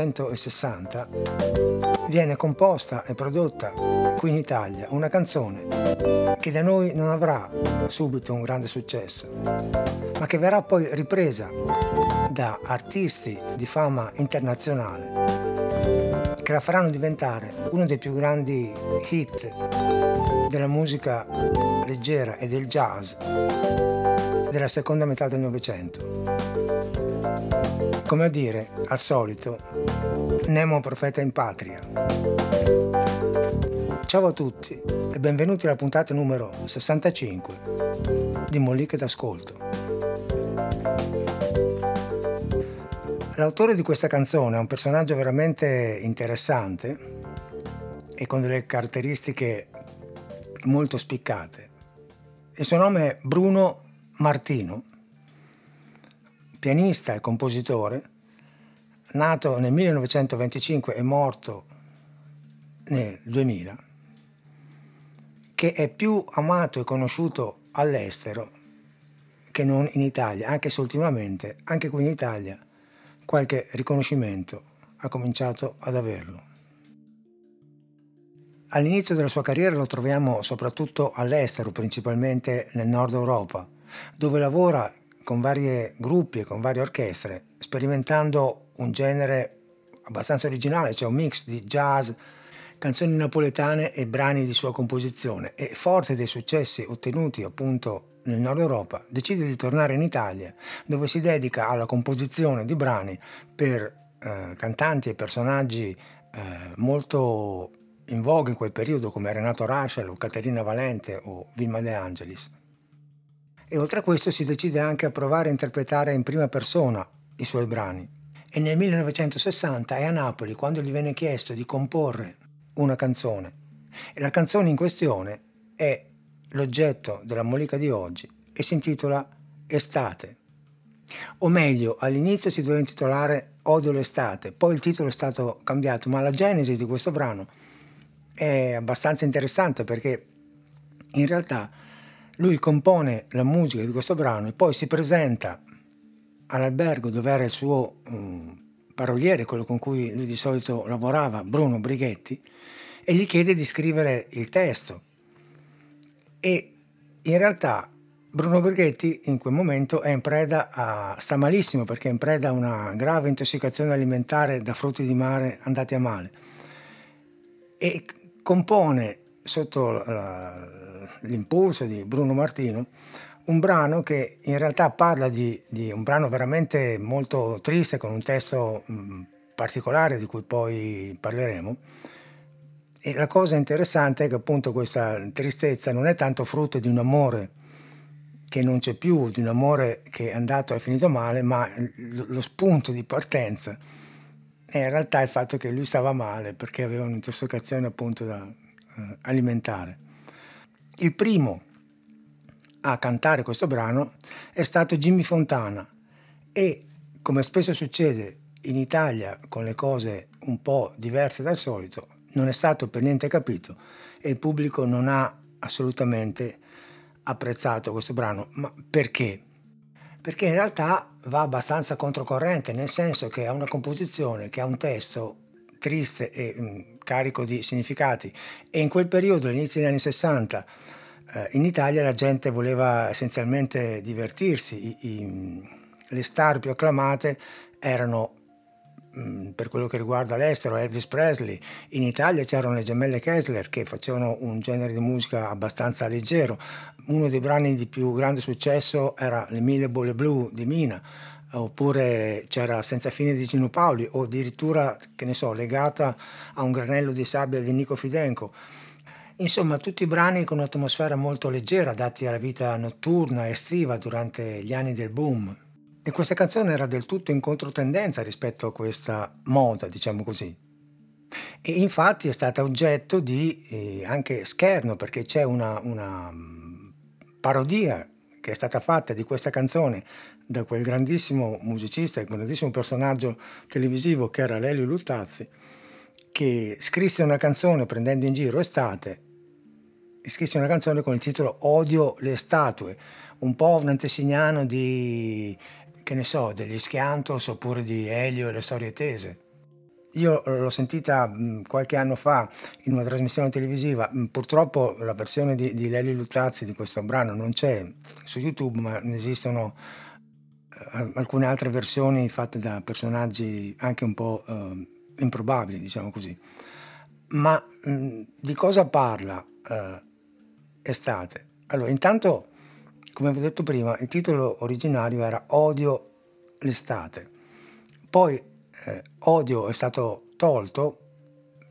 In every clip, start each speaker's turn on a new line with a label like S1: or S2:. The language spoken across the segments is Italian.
S1: 1960 viene composta e prodotta qui in Italia una canzone che da noi non avrà subito un grande successo, ma che verrà poi ripresa da artisti di fama internazionale che la faranno diventare uno dei più grandi hit della musica leggera e del jazz della seconda metà del Novecento. Come a dire, al solito, Nemo profeta in patria. Ciao a tutti e benvenuti alla puntata numero 65 di Moliche d'Ascolto. L'autore di questa canzone è un personaggio veramente interessante e con delle caratteristiche molto spiccate. Il suo nome è Bruno Martino, pianista e compositore, nato nel 1925 e morto nel 2000, che è più amato e conosciuto all'estero che non in Italia, anche se ultimamente, anche qui in Italia, qualche riconoscimento ha cominciato ad averlo. All'inizio della sua carriera lo troviamo soprattutto all'estero, principalmente nel nord Europa, dove lavora con vari gruppi e con varie orchestre, sperimentando un genere abbastanza originale, cioè un mix di jazz, canzoni napoletane e brani di sua composizione e forte dei successi ottenuti appunto nel nord Europa, decide di tornare in Italia, dove si dedica alla composizione di brani per eh, cantanti e personaggi eh, molto in voga in quel periodo come Renato Raschel o Caterina Valente o Vilma De Angelis. E oltre a questo si decide anche a provare a interpretare in prima persona i suoi brani. E nel 1960 è a Napoli quando gli viene chiesto di comporre una canzone. E la canzone in questione è l'oggetto della Molica di oggi e si intitola Estate. O meglio, all'inizio si doveva intitolare Odio l'estate, poi il titolo è stato cambiato, ma la genesi di questo brano è abbastanza interessante perché in realtà lui compone la musica di questo brano e poi si presenta all'albergo dove era il suo um, paroliere, quello con cui lui di solito lavorava, Bruno Brighetti, e gli chiede di scrivere il testo. E in realtà Bruno Brighetti in quel momento è in preda a, sta malissimo perché è in preda a una grave intossicazione alimentare da frutti di mare andati a male. E compone sotto la, l'impulso di Bruno Martino un brano che in realtà parla di, di, un brano veramente molto triste con un testo mh, particolare di cui poi parleremo e la cosa interessante è che appunto questa tristezza non è tanto frutto di un amore che non c'è più, di un amore che è andato e finito male, ma lo spunto di partenza è in realtà il fatto che lui stava male perché aveva un'intossicazione appunto da, uh, alimentare. Il primo a cantare questo brano è stato Jimmy Fontana e come spesso succede in Italia con le cose un po' diverse dal solito, non è stato per niente capito e il pubblico non ha assolutamente apprezzato questo brano. Ma perché? Perché in realtà va abbastanza controcorrente, nel senso che ha una composizione che ha un testo triste e mh, mm, carico di significati e in quel periodo, all'inizio degli anni 60, eh, in Italia la gente voleva essenzialmente divertirsi, I, i, le star più acclamate erano mm, per quello che riguarda l'estero, Elvis Presley. In Italia c'erano le gemelle Kessler che facevano un genere di musica abbastanza leggero. Uno dei brani di più grande successo era Le mille bolle blu di Mina oppure c'era Senza fine di Gino Paoli o addirittura, che ne so, legata a un granello di sabbia di Nico Fidenco. Insomma, tutti brani con un'atmosfera molto leggera, adatti alla vita notturna, estiva durante gli anni del boom. E questa canzone era del tutto in controtendenza rispetto a questa moda, diciamo così. E infatti è stata oggetto di eh, anche scherno, perché c'è una, una mm, parodia che è stata fatta di questa canzone da quel grandissimo musicista e grandissimo personaggio televisivo che era Lelio Luttazzi, che scrisse una canzone prendendo in giro estate e scrisse una canzone con il titolo Odio le statue, un po' un antesignano di, che ne so, degli Schiantos oppure di Elio e le storie tese. io l'ho sentita mh, qualche anno fa in una trasmissione televisiva, mh, purtroppo la versione di, di Lelli Luttazzi di questo brano non c'è su YouTube, ma ne esistono eh, alcune altre versioni fatte da personaggi anche un po' eh, improbabili, diciamo così. Ma mh, di cosa parla eh, Estate? Allora, intanto, come vi ho detto prima, il titolo originario era Odio l'estate. Poi eh, Odio è stato tolto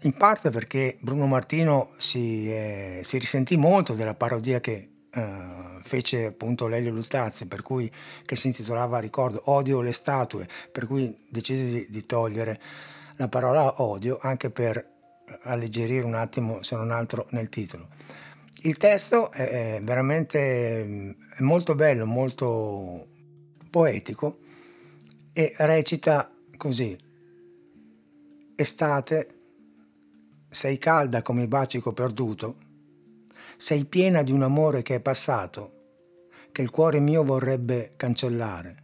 S1: in parte perché Bruno Martino si, eh, si risentì molto della parodia che Uh, fece appunto Lelio Luttazzi, per cui, che si intitolava, ricordo, Odio le statue, per cui decise di, di togliere la parola odio anche per alleggerire un attimo, se non altro, nel titolo. Il testo è veramente è molto bello, molto poetico e recita così. Estate, sei calda come bacico perduto, sei piena di un amore che è passato, che il cuore mio vorrebbe cancellare.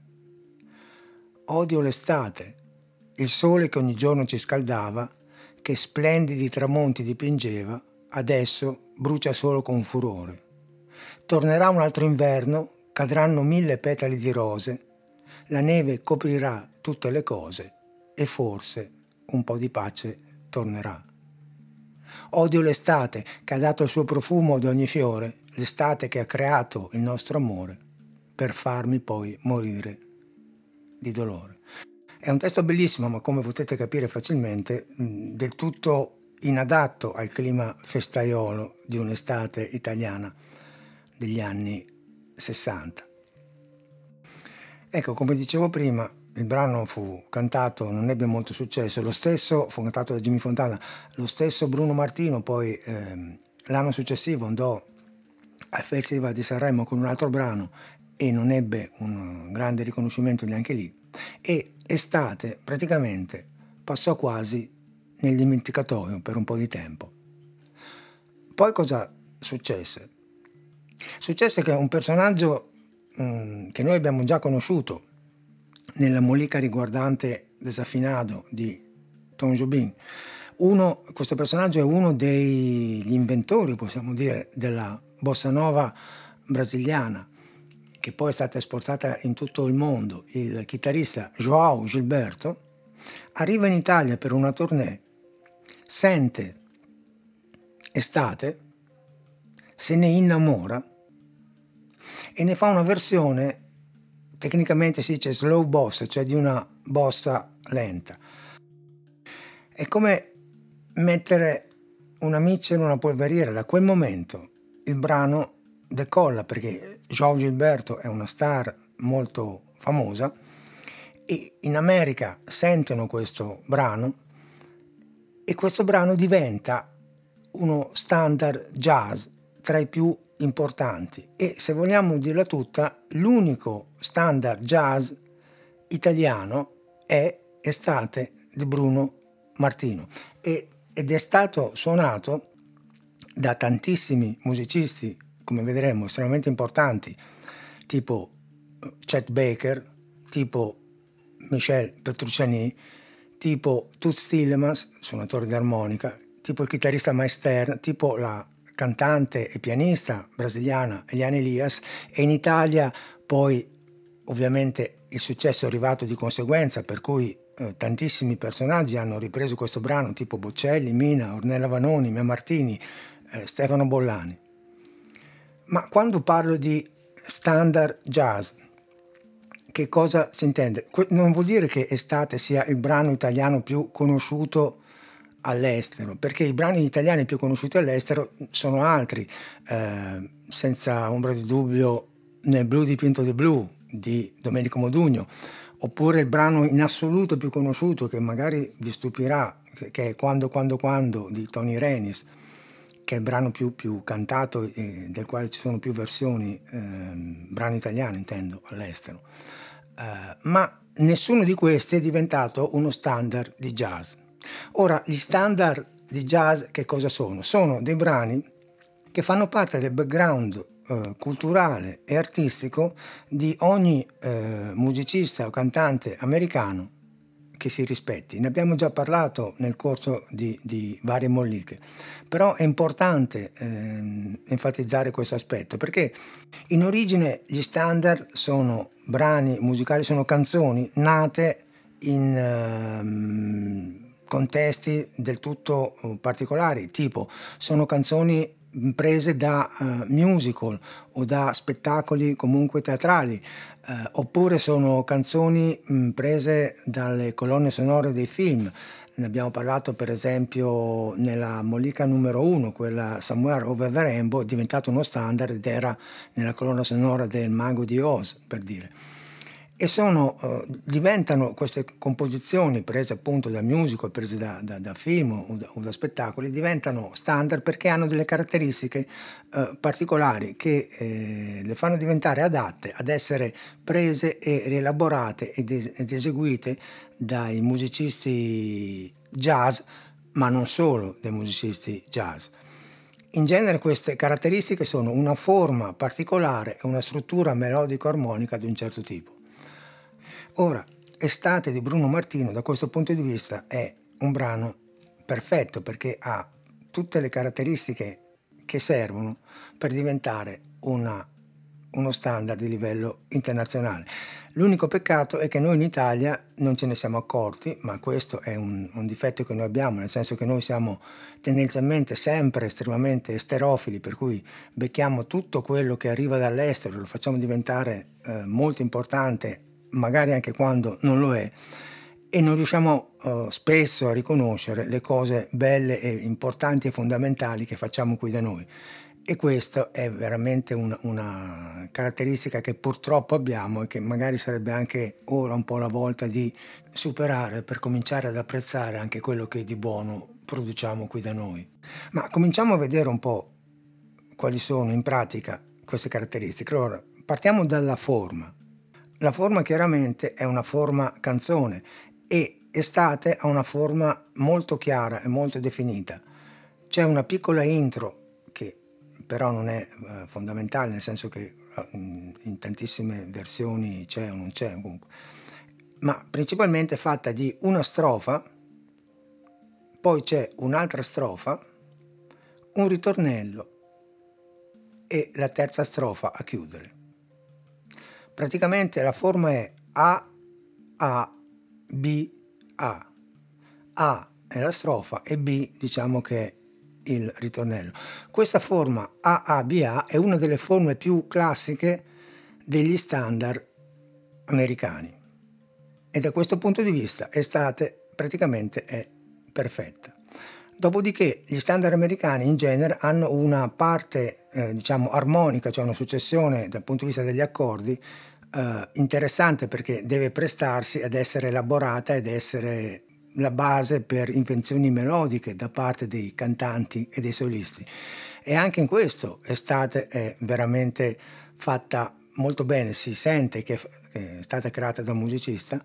S1: Odio l'estate, il sole che ogni giorno ci scaldava, che splendidi tramonti dipingeva, adesso brucia solo con furore. Tornerà un altro inverno, cadranno mille petali di rose, la neve coprirà tutte le cose e forse un po' di pace tornerà. Odio l'estate che ha dato il suo profumo ad ogni fiore, l'estate che ha creato il nostro amore, per farmi poi morire di dolore. È un testo bellissimo, ma come potete capire facilmente, del tutto inadatto al clima festaiolo di un'estate italiana degli anni 60. Ecco, come dicevo prima, il brano fu cantato, non ebbe molto successo, lo stesso fu cantato da Jimmy Fontana, lo stesso Bruno Martino poi ehm, l'anno successivo andò al Festival di Sanremo con un altro brano e non ebbe un grande riconoscimento neanche lì e estate praticamente passò quasi nel dimenticatoio per un po' di tempo. Poi cosa successe? Successe che un personaggio mh, mm, che noi abbiamo già conosciuto nella molica riguardante Desafinado di Tom Jobin. Uno, questo personaggio è uno degli inventori, possiamo dire, della bossa nova brasiliana, che poi è stata esportata in tutto il mondo. Il chitarrista João Gilberto arriva in Italia per una tournée, sente estate, se ne innamora e ne fa una versione tecnicamente si dice slow boss, cioè di una bossa lenta. È come mettere una miccia in una polveriera. Da quel momento il brano decolla perché João Gilberto è una star molto famosa e in America sentono questo brano e questo brano diventa uno standard jazz tra i più importanti. E se vogliamo dirla tutta l'unico standard jazz italiano è Estate di Bruno Martino. E, ed è stato suonato da tantissimi musicisti come vedremo estremamente importanti tipo eh, Chet Baker tipo Michel Petrucciani tipo Toots Tillemans suonatore di armonica tipo il chitarrista Maestern tipo la cantante e pianista brasiliana Eliane Elias e in Italia poi ovviamente il successo è arrivato di conseguenza per cui eh, tantissimi personaggi hanno ripreso questo brano tipo Boccelli, Mina, Ornella Vanoni, Mia Martini, eh, Stefano Bollani. Ma quando parlo di standard jazz, che cosa si intende? Non vuol dire che Estate sia il brano italiano più conosciuto all'estero, perché i brani italiani più conosciuti all'estero sono altri, eh, senza ombra di dubbio Nel blu dipinto di blu di Domenico Modugno, oppure il brano in assoluto più conosciuto che magari vi stupirà, che è Quando, Quando, Quando di Tony Renis, che è il brano più, più cantato e del quale ci sono più versioni, eh, brani italiani intendo, all'estero. Eh, ma nessuno di questi è diventato uno standard di jazz Ora, gli standard di jazz che cosa sono? Sono dei brani che fanno parte del background eh, culturale e artistico di ogni eh, musicista o cantante americano che si rispetti. Ne abbiamo già parlato nel corso di, di varie molliche, però è importante eh, enfatizzare questo aspetto perché in origine gli standard sono brani musicali, sono canzoni nate in eh, contesti del tutto eh, particolari, tipo sono canzoni prese da uh, musical o da spettacoli comunque teatrali, uh, oppure sono canzoni mh, prese dalle colonne sonore dei film. Ne abbiamo parlato per esempio nella Mollica numero 1, quella Somewhere Over the Rainbow, è diventato uno standard ed era nella colonna sonora del Mago di Oz, per dire e sono, uh, diventano queste composizioni prese appunto da musical, prese da, da, da film o da, o da, spettacoli, diventano standard perché hanno delle caratteristiche uh, particolari che eh, le fanno diventare adatte ad essere prese e rielaborate ed, es- ed eseguite dai musicisti jazz, ma non solo dai musicisti jazz. In genere queste caratteristiche sono una forma particolare e una struttura melodico-armonica di un certo tipo. Ora, Estate di Bruno Martino da questo punto di vista è un brano perfetto perché ha tutte le caratteristiche che servono per diventare una, uno standard di livello internazionale. L'unico peccato è che noi in Italia non ce ne siamo accorti, ma questo è un, un, difetto che noi abbiamo, nel senso che noi siamo tendenzialmente sempre estremamente esterofili, per cui becchiamo tutto quello che arriva dall'estero, lo facciamo diventare eh, molto importante magari anche quando non lo è, e non riusciamo uh, spesso a riconoscere le cose belle e importanti e fondamentali che facciamo qui da noi. E questa è veramente una, una, caratteristica che purtroppo abbiamo e che magari sarebbe anche ora un po' la volta di superare per cominciare ad apprezzare anche quello che di buono produciamo qui da noi. Ma cominciamo a vedere un po' quali sono in pratica queste caratteristiche. Allora, partiamo dalla forma. La forma chiaramente è una forma canzone e estate ha una forma molto chiara e molto definita. C'è una piccola intro che però non è uh, fondamentale, nel senso che uh, in tantissime versioni c'è o non c'è comunque, ma principalmente è fatta di una strofa, poi c'è un'altra strofa, un ritornello e la terza strofa a chiudere. Praticamente la forma è A, A, B, A. A è la strofa e B diciamo che è il ritornello. Questa forma A, A, B, A è una delle forme più classiche degli standard americani e da questo punto di vista estate praticamente è perfetta. Dopodiché gli standard americani in genere hanno una parte eh, diciamo armonica, cioè una successione dal punto di vista degli accordi eh, interessante perché deve prestarsi ad essere elaborata ed essere la base per invenzioni melodiche da parte dei cantanti e dei solisti. E anche in questo Estate è veramente fatta molto bene, si sente che è stata creata da un musicista,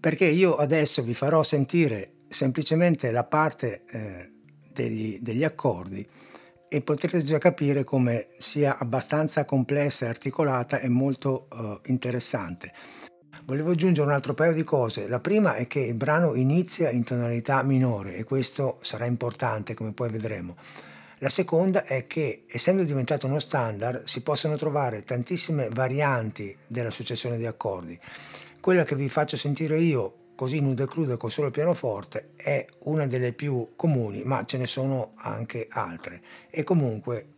S1: perché io adesso vi farò sentire semplicemente la parte eh, degli, degli accordi e potrete già capire come sia abbastanza complessa e articolata e molto uh, interessante. Volevo aggiungere un altro paio di cose. La prima è che il brano inizia in tonalità minore e questo sarà importante come poi vedremo. La seconda è che essendo diventato uno standard si possono trovare tantissime varianti della successione di accordi. Quella che vi faccio sentire io così nuda e cruda con solo pianoforte è una delle più comuni, ma ce ne sono anche altre. E comunque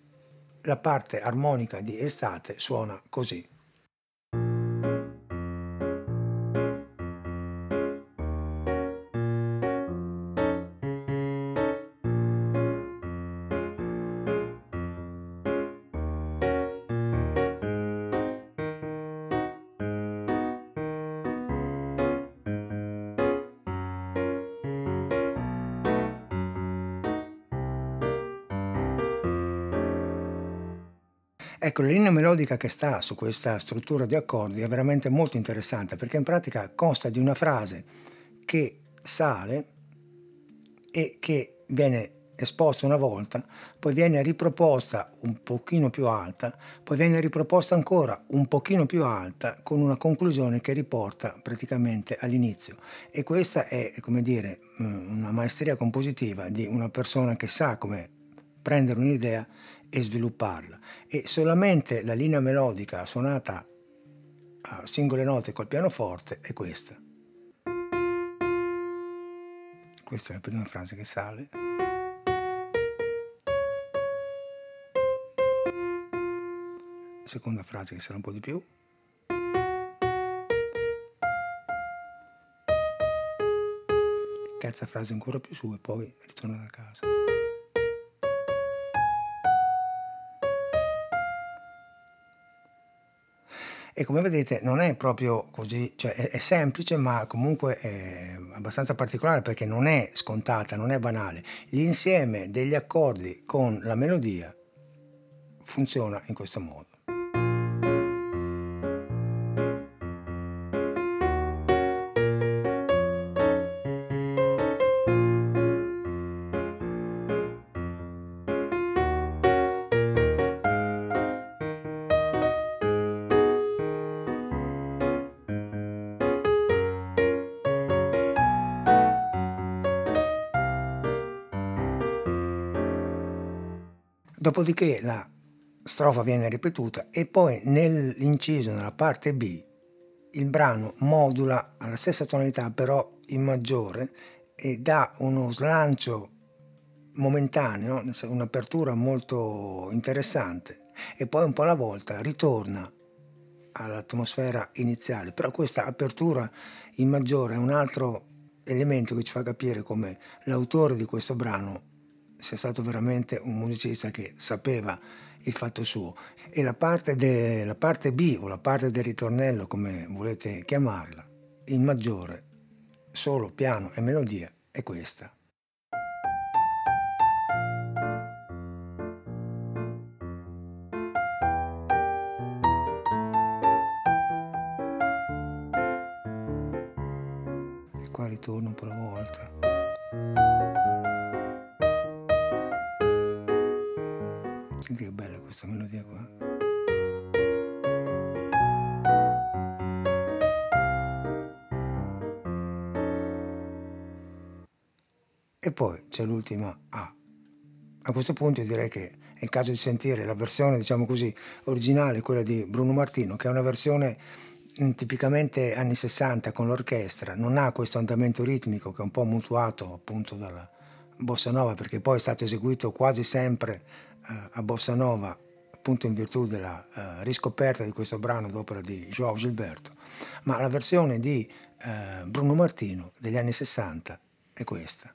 S1: la parte armonica di estate suona così. Ecco, la linea melodica che sta su questa struttura di accordi è veramente molto interessante perché in pratica consta di una frase che sale e che viene esposta una volta, poi viene riproposta un pochino più alta, poi viene riproposta ancora un pochino più alta con una conclusione che riporta praticamente all'inizio. E questa è, come dire, mm, una maestria compositiva di una persona che sa come prendere un'idea e svilupparla. E solamente la linea melodica suonata a singole note col pianoforte è questa. Questa è la prima frase che sale. Seconda frase che sale un po' di più. Terza frase ancora più su e poi ritorna da casa. E come vedete non è proprio così, cioè è, è, semplice ma comunque è abbastanza particolare perché non è scontata, non è banale. L'insieme degli accordi con la melodia funziona in questo modo. Dopodiché la strofa viene ripetuta e poi nell'inciso, nella parte B, il brano modula alla stessa tonalità però in maggiore e dà uno slancio momentaneo, un'apertura molto interessante e poi un po' alla volta ritorna all'atmosfera iniziale. Però questa apertura in maggiore è un altro elemento che ci fa capire come l'autore di questo brano sia stato veramente un musicista che sapeva il fatto suo. E la parte, de, la parte B o la parte del ritornello, come volete chiamarla, in maggiore, solo piano e melodia, è questa. Poi c'è l'ultima A. A questo punto direi che è il caso di sentire la versione, diciamo così, originale, quella di Bruno Martino, che è una versione mm, tipicamente anni 60 con l'orchestra, non ha questo andamento ritmico che è un po' mutuato appunto dalla bossa nova perché poi è stato eseguito quasi sempre eh, a Bossa Nova appunto in virtù della uh, riscoperta di questo brano d'opera di Joao Gilberto, ma la versione di uh, Bruno Martino degli anni 60 è questa.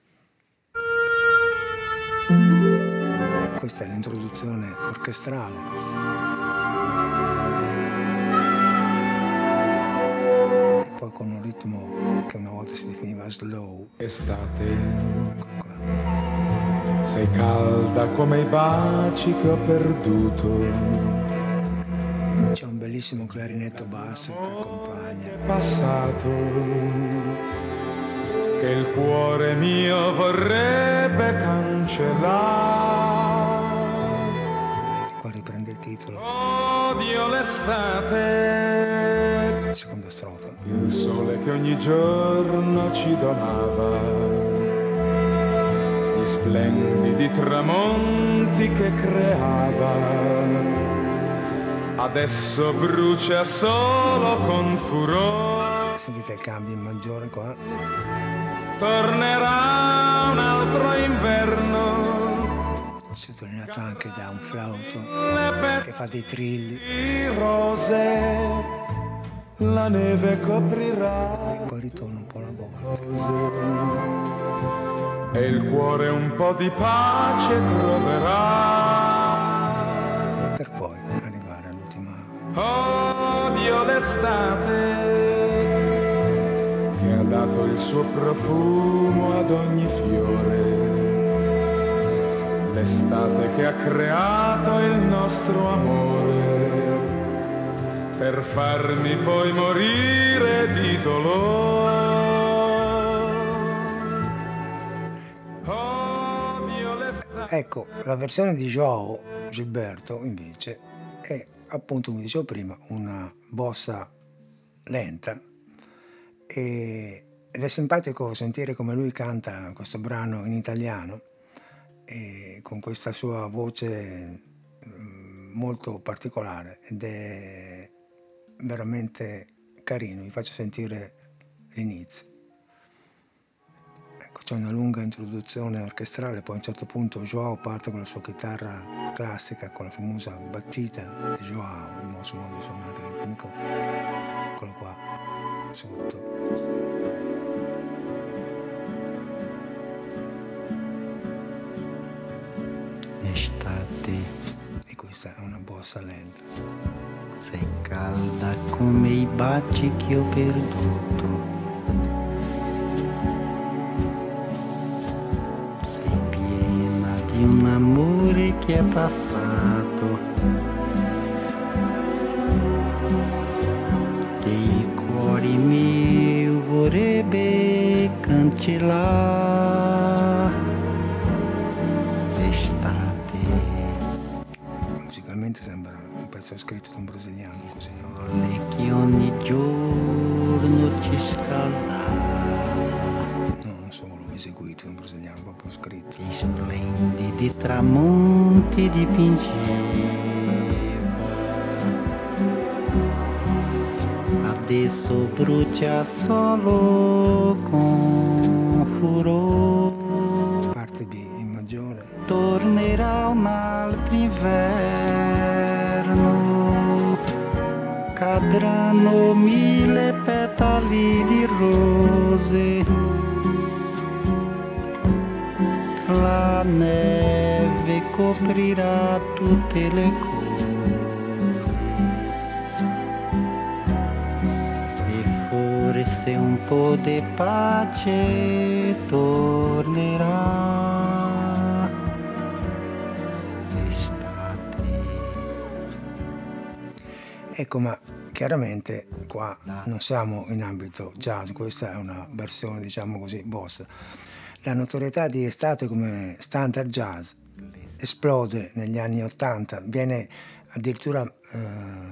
S1: Questa è l'introduzione orchestrale. E poi con un ritmo che una volta si definiva slow.
S2: Estate. Ecco qua. Sei calda come i baci che ho perduto.
S1: C'è un bellissimo clarinetto basso che accompagna.
S2: Passato che il cuore mio vorrebbe cancellare.
S1: E qua riprende il titolo.
S2: Odio l'estate.
S1: Seconda strofa.
S2: Il sole che ogni giorno ci donava splendidi tramonti che creava. Adesso brucia solo con furore.
S1: Sentite il cambio in maggiore qua.
S2: Tornerà un altro inverno.
S1: Sottolineato anche da un flauto che fa dei trilli.
S2: Rose, la neve coprirà.
S1: E poi ritorna un po' alla volta
S2: e il cuore un po' di pace troverà.
S1: Per poi arrivare all'ultima.
S2: Odio l'estate dato il suo profumo ad ogni fiore. L'estate che ha creato il nostro amore per farmi poi morire di dolore.
S1: Ecco, la versione di Joao Gilberto invece è appunto, come dicevo prima, una bossa lenta e, ed è simpatico sentire come lui canta questo brano in italiano con questa sua voce mm, molto particolare ed è veramente carino, vi faccio sentire l'inizio. Ecco, c'è una lunga introduzione orchestrale, poi a un certo punto Joao parte con la sua chitarra classica, con la famosa battita di Joao, il suo modo di suonare ritmico. Eccolo qua, sotto. Questa è una bossa lenta.
S3: sei calda come i baci che ho perduto. Sei piena di un amore che è passato. Che il cuore mio vorrebbe cancellare.
S1: Musicalmente sembra pezzo scritto da un brasiliano così. No, non solo eseguito da un brasiliano, proprio scritto.
S3: Di splendidi tramonti dipingeva. Adesso brucia solo con furore.
S1: Parte B in maggiore.
S3: Tornerà un altro inverno, cadranno mille petali di rose. La neve coprirà tutte le cose. E forse un po' di pace tornerà.
S1: Ecco, ma chiaramente qua non siamo in ambito jazz, questa è una versione, diciamo così, boss. La notorietà di Estate come standard jazz esplode negli anni Ottanta, viene addirittura eh,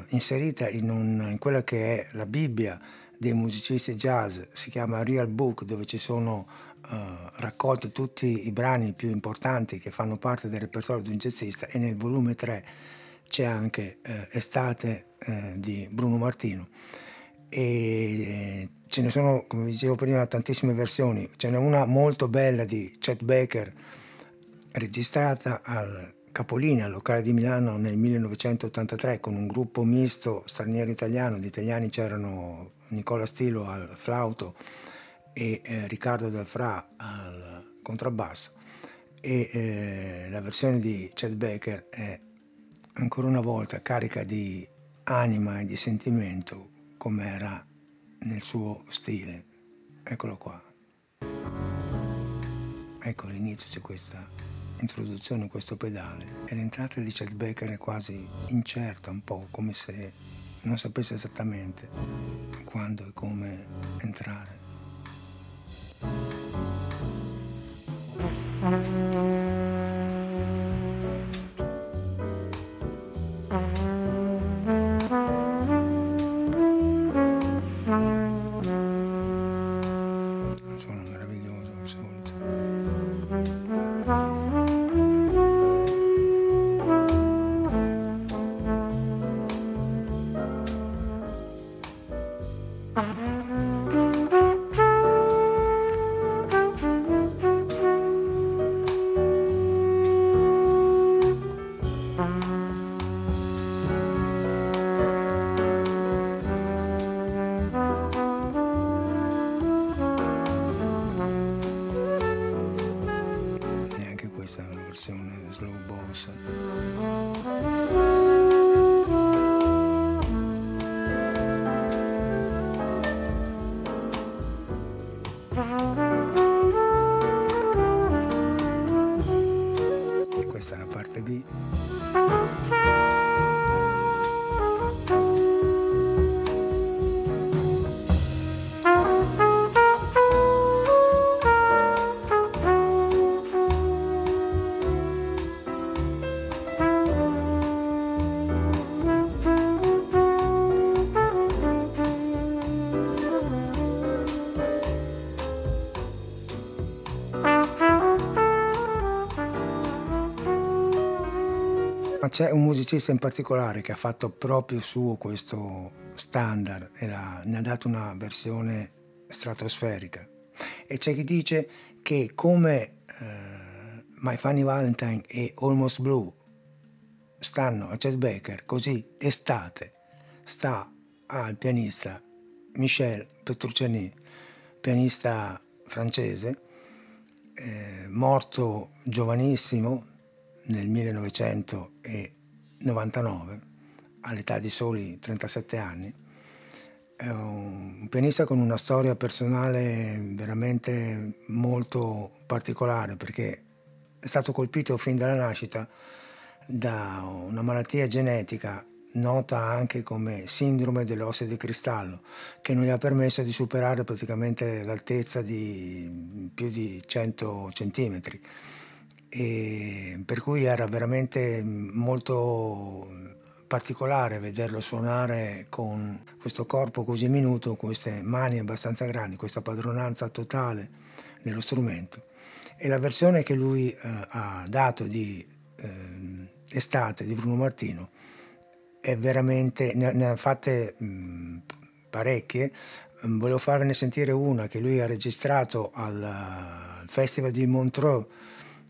S1: inserita in, un, in quella che è la Bibbia dei musicisti jazz, si chiama Real Book, dove ci sono eh, raccolti tutti i brani più importanti che fanno parte del repertorio di un jazzista e nel volume 3 c'è anche eh, Estate eh, di Bruno Martino e eh, ce ne sono, come dicevo prima, tantissime versioni. Ce n'è una molto bella di Chet Baker registrata al Capolinea, al locale di Milano nel 1983 con un gruppo misto straniero-italiano. Gli italiani c'erano Nicola Stilo al flauto e eh, Riccardo Del Fra al contrabbasso e eh, la versione di Chet Baker è ancora una volta carica di anima e di sentimento come era nel suo stile. Eccolo qua. Ecco all'inizio c'è questa introduzione, questo pedale e l'entrata di Chet Baker è quasi incerta, un po' come se non sapesse esattamente quando e come entrare. Ma c'è un musicista in particolare che ha fatto proprio suo questo standard e la, ne ha dato una versione stratosferica. E c'è chi dice che come eh, My Funny Valentine e Almost Blue stanno a Chet Baker, così estate sta al pianista Michel Petrucciani, pianista francese, eh, morto giovanissimo nel 1999 all'età di soli 37 anni. È un pianista con una storia personale veramente molto particolare perché è stato colpito fin dalla nascita da una malattia genetica nota anche come sindrome delle ossa di cristallo, che non gli ha permesso di superare praticamente l'altezza di più di 100 centimetri e per cui era veramente molto particolare vederlo suonare con questo corpo così minuto, queste mani abbastanza grandi, questa padronanza totale nello strumento. E la versione che lui eh, ha dato di eh, Estate di Bruno Martino è veramente, ne, ne ha fatte mh, parecchie, volevo farvene sentire una che lui ha registrato al, al Festival di Montreux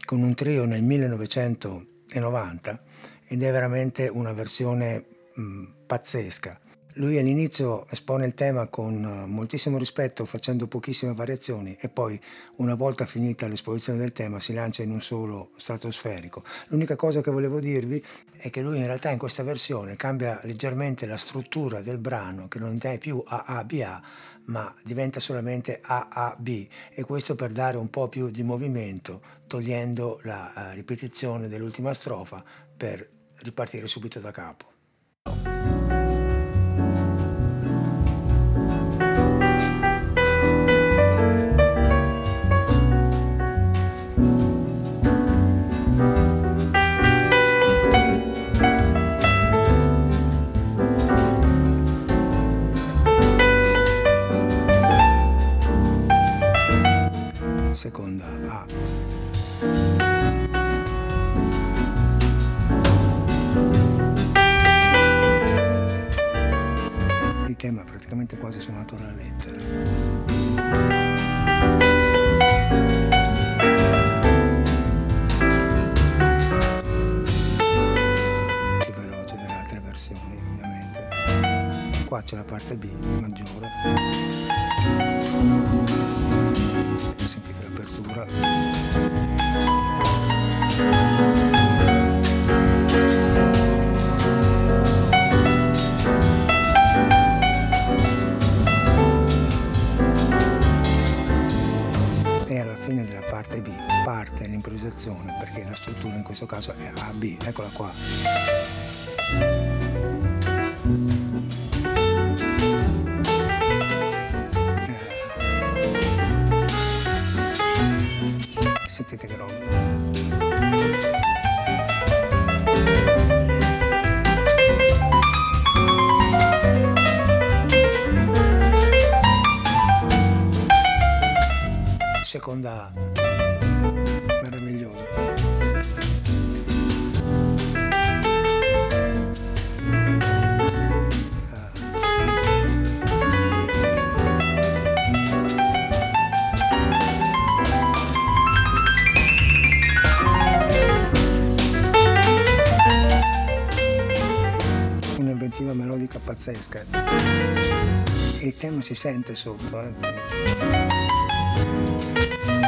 S1: con un trio nel 1990 ed è veramente una versione mh, pazzesca. Lui all'inizio espone il tema con moltissimo rispetto, facendo pochissime variazioni e poi, una volta finita l'esposizione del tema, si lancia in un solo stratosferico. L'unica cosa che volevo dirvi è che lui in realtà in questa versione cambia leggermente la struttura del brano, che non è più AABA, ma diventa solamente AAB e questo per dare un po' più di movimento togliendo la uh, ripetizione dell'ultima strofa per ripartire subito da capo. È praticamente quasi suonato alla lettera. Più veloce delle altre versioni, ovviamente. Qua c'è la parte B maggiore. Sentite l'apertura. Questo caso è AB, eccola qua. sentite che roba. Seconda pazzesca. Il tema si sente sotto. Eh.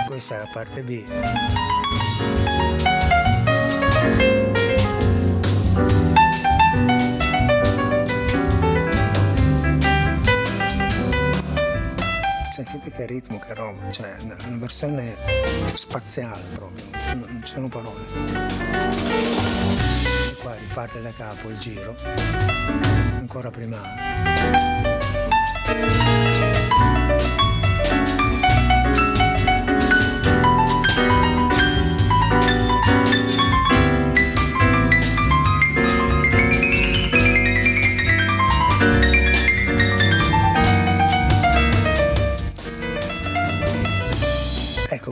S1: Questa è la parte B. Sentite che ritmo, che roba, cioè una versione spaziale proprio, non ci sono parole. Qua riparte da capo il giro, ancora prima.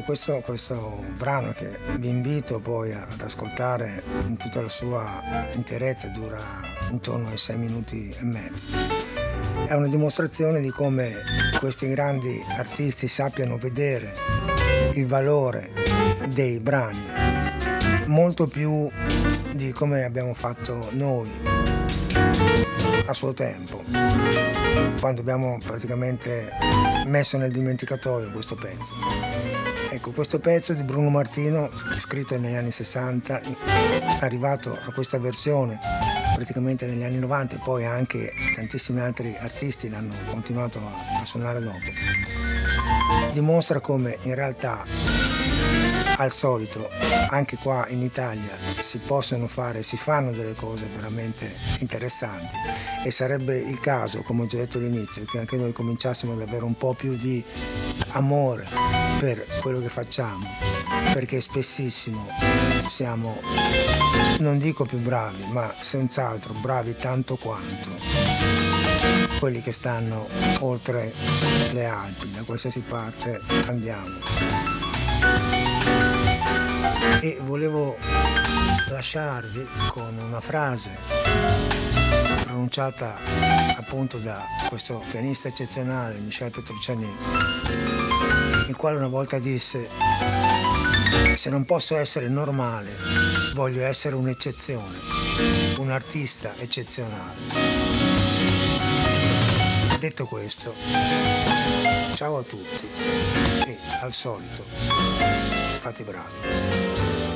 S1: Questo, questo brano che vi invito poi ad ascoltare in tutta la sua interezza, dura intorno ai sei minuti e mezzo. È una dimostrazione di come questi grandi artisti sappiano vedere il valore dei brani, molto più di come abbiamo fatto noi a suo tempo, quando abbiamo praticamente messo nel dimenticatoio questo pezzo. Ecco, questo pezzo di Bruno Martino, scritto negli anni 60, arrivato a questa versione praticamente negli anni 90 e poi anche tantissimi altri artisti l'hanno continuato a suonare dopo, dimostra come in realtà al solito anche qua in Italia si possono fare, si fanno delle cose veramente interessanti. E sarebbe il caso, come ho già detto all'inizio, che anche noi cominciassimo ad avere un po' più di amore per quello che facciamo, perché spessissimo siamo, non dico più bravi, ma senz'altro bravi tanto quanto quelli che stanno oltre le Alpi, da qualsiasi parte andiamo e volevo lasciarvi con una frase pronunciata appunto da questo pianista eccezionale Michel Petrucciani il quale una volta disse se non posso essere normale voglio essere un'eccezione un artista eccezionale. Detto questo ciao a tutti e al solito fate bravi